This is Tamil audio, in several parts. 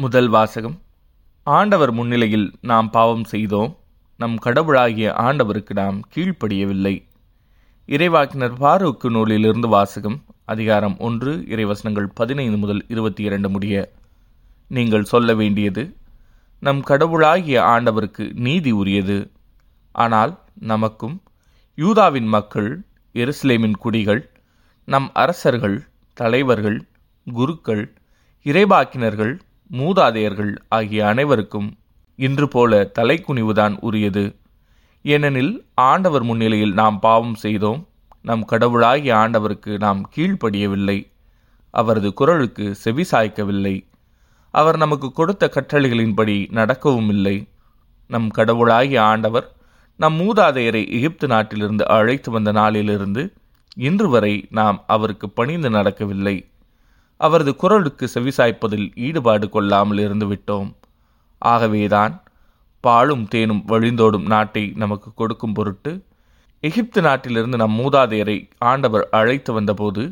முதல் வாசகம். ஆண்டவர் முன்னிலையில் நாம் பாவம் செய்தோம். நம் கடவுளாகிய ஆண்டவருக்கு நாம் கீழ்ப்படியவில்லை. இறைவாக்கினர் பாருக்கு நூலிலிருந்து வாசகம் அதிகாரம் ஒன்று இறைவசனங்கள் பதினைந்து முதல் இருபத்தி இரண்டு முடிய. நீங்கள் சொல்ல வேண்டியது நம் கடவுளாகிய ஆண்டவருக்கு நீதி உரியது. ஆனால் நமக்கும் யூதாவின் மக்கள் எருசலேமின் குடிகள் நம் அரசர்கள் தலைவர்கள் குருக்கள் இறைபாக்கினர்கள் மூதாதையர்கள் ஆகிய அனைவருக்கும் இன்று போல தலைக்குனிவுதான் உரியது. ஏனெனில் ஆண்டவர் முன்னிலையில் நாம் பாவம் செய்தோம். நம் கடவுளாகிய ஆண்டவருக்கு நாம் கீழ்ப்படியவில்லை. அவரது குரலுக்கு செவி சாய்க்கவில்லை. அவர் நமக்கு கொடுத்த கட்டளைகளின்படி நடக்கவும் இல்லை நம் கடவுளாகிய ஆண்டவர் நம் மூதாதையரை எகிப்து நாட்டிலிருந்து அழைத்து வந்த நாளிலிருந்து இன்று வரை நாம் அவருக்கு பணிந்து நடக்கவில்லை. அவரது குரலுக்கு செவிசாய்ப்பதில் ஈடுபாடு கொள்ளாமல் இருந்து விட்டோம். ஆகவேதான் பாலும் தேனும் வழிந்தோடும் நாட்டை நமக்கு கொடுக்கும் பொருட்டு எகிப்து நாட்டிலிருந்து நம் மூதாதையரை ஆண்டவர் அழைத்து வந்தபோது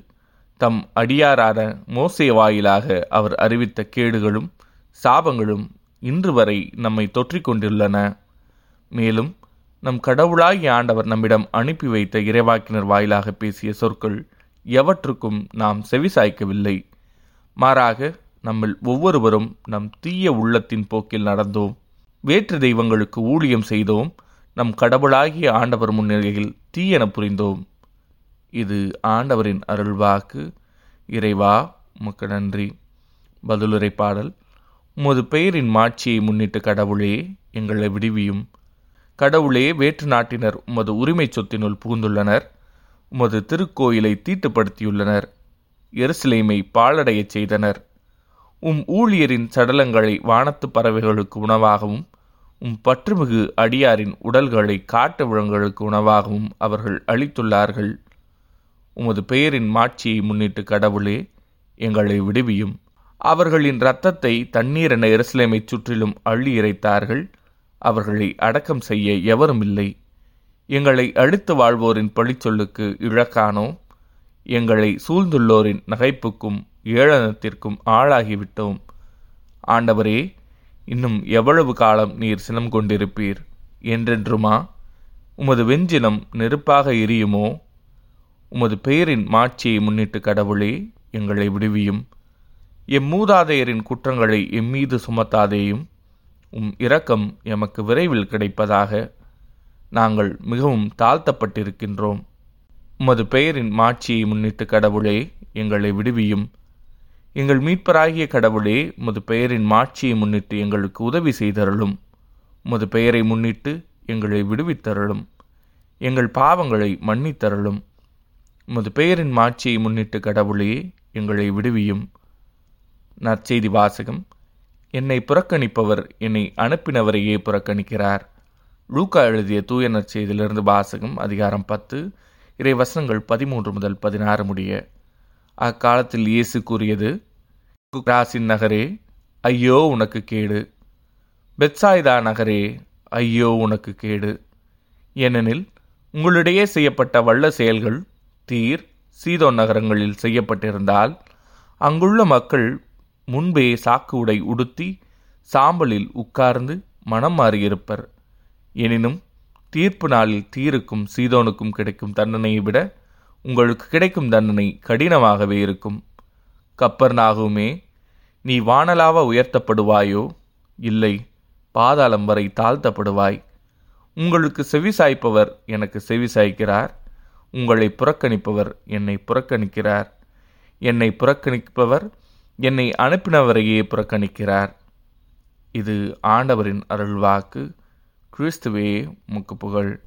தம் அடியாரான மோசே வாயிலாக அவர் அறிவித்த கேடுகளும் சாபங்களும் இன்று வரை நம்மை தொற்றிக் கொண்டுள்ளன மேலும் நம் கடவுளாகிய ஆண்டவர் நம்மிடம் அனுப்பி வைத்த இறைவாக்கினர் வாயிலாக பேசிய சொற்கள் எவற்றுக்கும் நாம் செவிசாய்க்கவில்லை. மாறாக நம்மில் ஒவ்வொருவரும் நம் தீய உள்ளத்தின் போக்கில் நடந்தோம். வேற்று தெய்வங்களுக்கு ஊழியம் செய்தோம். நம் கடவுளாகிய ஆண்டவர் முன்னிலையில் தீயென புரிந்தோம். இது ஆண்டவரின் அருள்வாக்கு. இறைவா உமக்கு நன்றி. பதிலுரை பாடல். உமது பெயரின் மாட்சியை முன்னிட்டு கடவுளே எங்களை விடுவியும். கடவுளே வேற்று நாட்டினர் உமது உரிமை சொத்தினுள் புகுந்துள்ளனர். உமது திருக்கோயிலை தீட்டுப்படுத்தியுள்ளனர். எருசலேமை பாழடையச் செய்தனர். உம் ஊழியரின் சடலங்களை வானத்து பறவைகளுக்கு உணவாகவும் உம் பற்றுமிகு அடியாரின் உடல்களை காட்டு விலங்குகளுக்கு உணவாகவும் அவர்கள் அளித்துள்ளார்கள். உமது பெயரின் மாட்சியை முன்னிட்டு கடவுளே எங்களை விடுவியும். அவர்களின் இரத்தத்தை தண்ணீர் என எருசலேமை சுற்றிலும் அள்ளி இறைத்தார்கள். அவர்களை அடக்கம் செய்ய எவரும் இல்லை. எங்களை அழித்து வாழ்வோரின் பழிச்சொல்லுக்கு இழக்கானோ? எங்களை சூழ்ந்துள்ளோரின் நகைப்புக்கும் ஏளனத்திற்கும் ஆளாகிவிட்டோம். ஆண்டவரே இன்னும் எவ்வளவு காலம் நீர் சினம் கொண்டிருப்பீர்? என்றென்றுமா? உமது வெஞ்சினம் நெருப்பாக எரியுமோ? உமது பெயரின் மாட்சியை முன்னிட்டு கடவுளே எங்களை விடுவியும். எம் மூதாதையரின் குற்றங்களை எம்மீது சுமத்தாதேயும் உம் இரக்கம் எமக்கு விரைவில் கிடைப்பதாக நாங்கள் மிகவும் தாழ்த்தப்பட்டிருக்கின்றோம். உமது பெயரின் மாட்சியை முன்னிட்டு கடவுளே எங்களை விடுவியும். எங்கள் மீட்பராகிய கடவுளே உமது பெயரின் மாட்சியை முன்னிட்டு எங்களுக்கு உதவி செய்தருளும். உமது பெயரை முன்னிட்டு எங்களை விடுவித்தருளும். எங்கள் பாவங்களை மன்னித்தருளும். உமது பெயரின் மாட்சியை முன்னிட்டு கடவுளே எங்களை விடுவியும். நற்செய்தி வாசகம். என்னை புறக்கணிப்பவர் என்னை அனுப்பினவரையே புறக்கணிக்கிறார். லூக்கா எழுதிய தூய நற்செய்தியிலிருந்து வாசகம் அதிகாரம் பத்து இறை வசனங்கள் பதிமூன்று முதல் பதினாறு முடிய அக்காலத்தில் இயேசு கூறியது கிராசின் நகரே ஐயோ உனக்கு கேடு. பெட்சாய்தா நகரே ஐயோ உனக்கு கேடு. ஏனெனில் உங்களிடையே செய்யப்பட்ட வல்ல செயல்கள் தீர் சீதோ நகரங்களில் செய்யப்பட்டிருந்தால் அங்குள்ள மக்கள் முன்பே சாக்கு உடை உடுத்தி சாம்பலில் உட்கார்ந்து மனம் மாறியிருப்பர். எனினும் தீர்ப்பு நாளில் தீருக்கும் சீதோனுக்கும் கிடைக்கும் தண்டனையை விட உங்களுக்கு கிடைக்கும் தண்டனை கடினமாகவே இருக்கும். கப்பர் நாகுமே நீ வானலாவ உயர்த்தப்படுவாயோ? இல்லை பாதாளம் வரை தாழ்த்தப்படுவாய். உங்களுக்கு செவி சாய்ப்பவர் எனக்கு செவி சாய்க்கிறார் உங்களை புறக்கணிப்பவர் என்னை புறக்கணிக்கிறார். என்னை புறக்கணிப்பவர் என்னை அனுப்பினவரையே புறக்கணிக்கிறார். இது ஆண்டவரின் அருள்வாக்கு. கிறிஸ்துவே முக்கு புகழ்.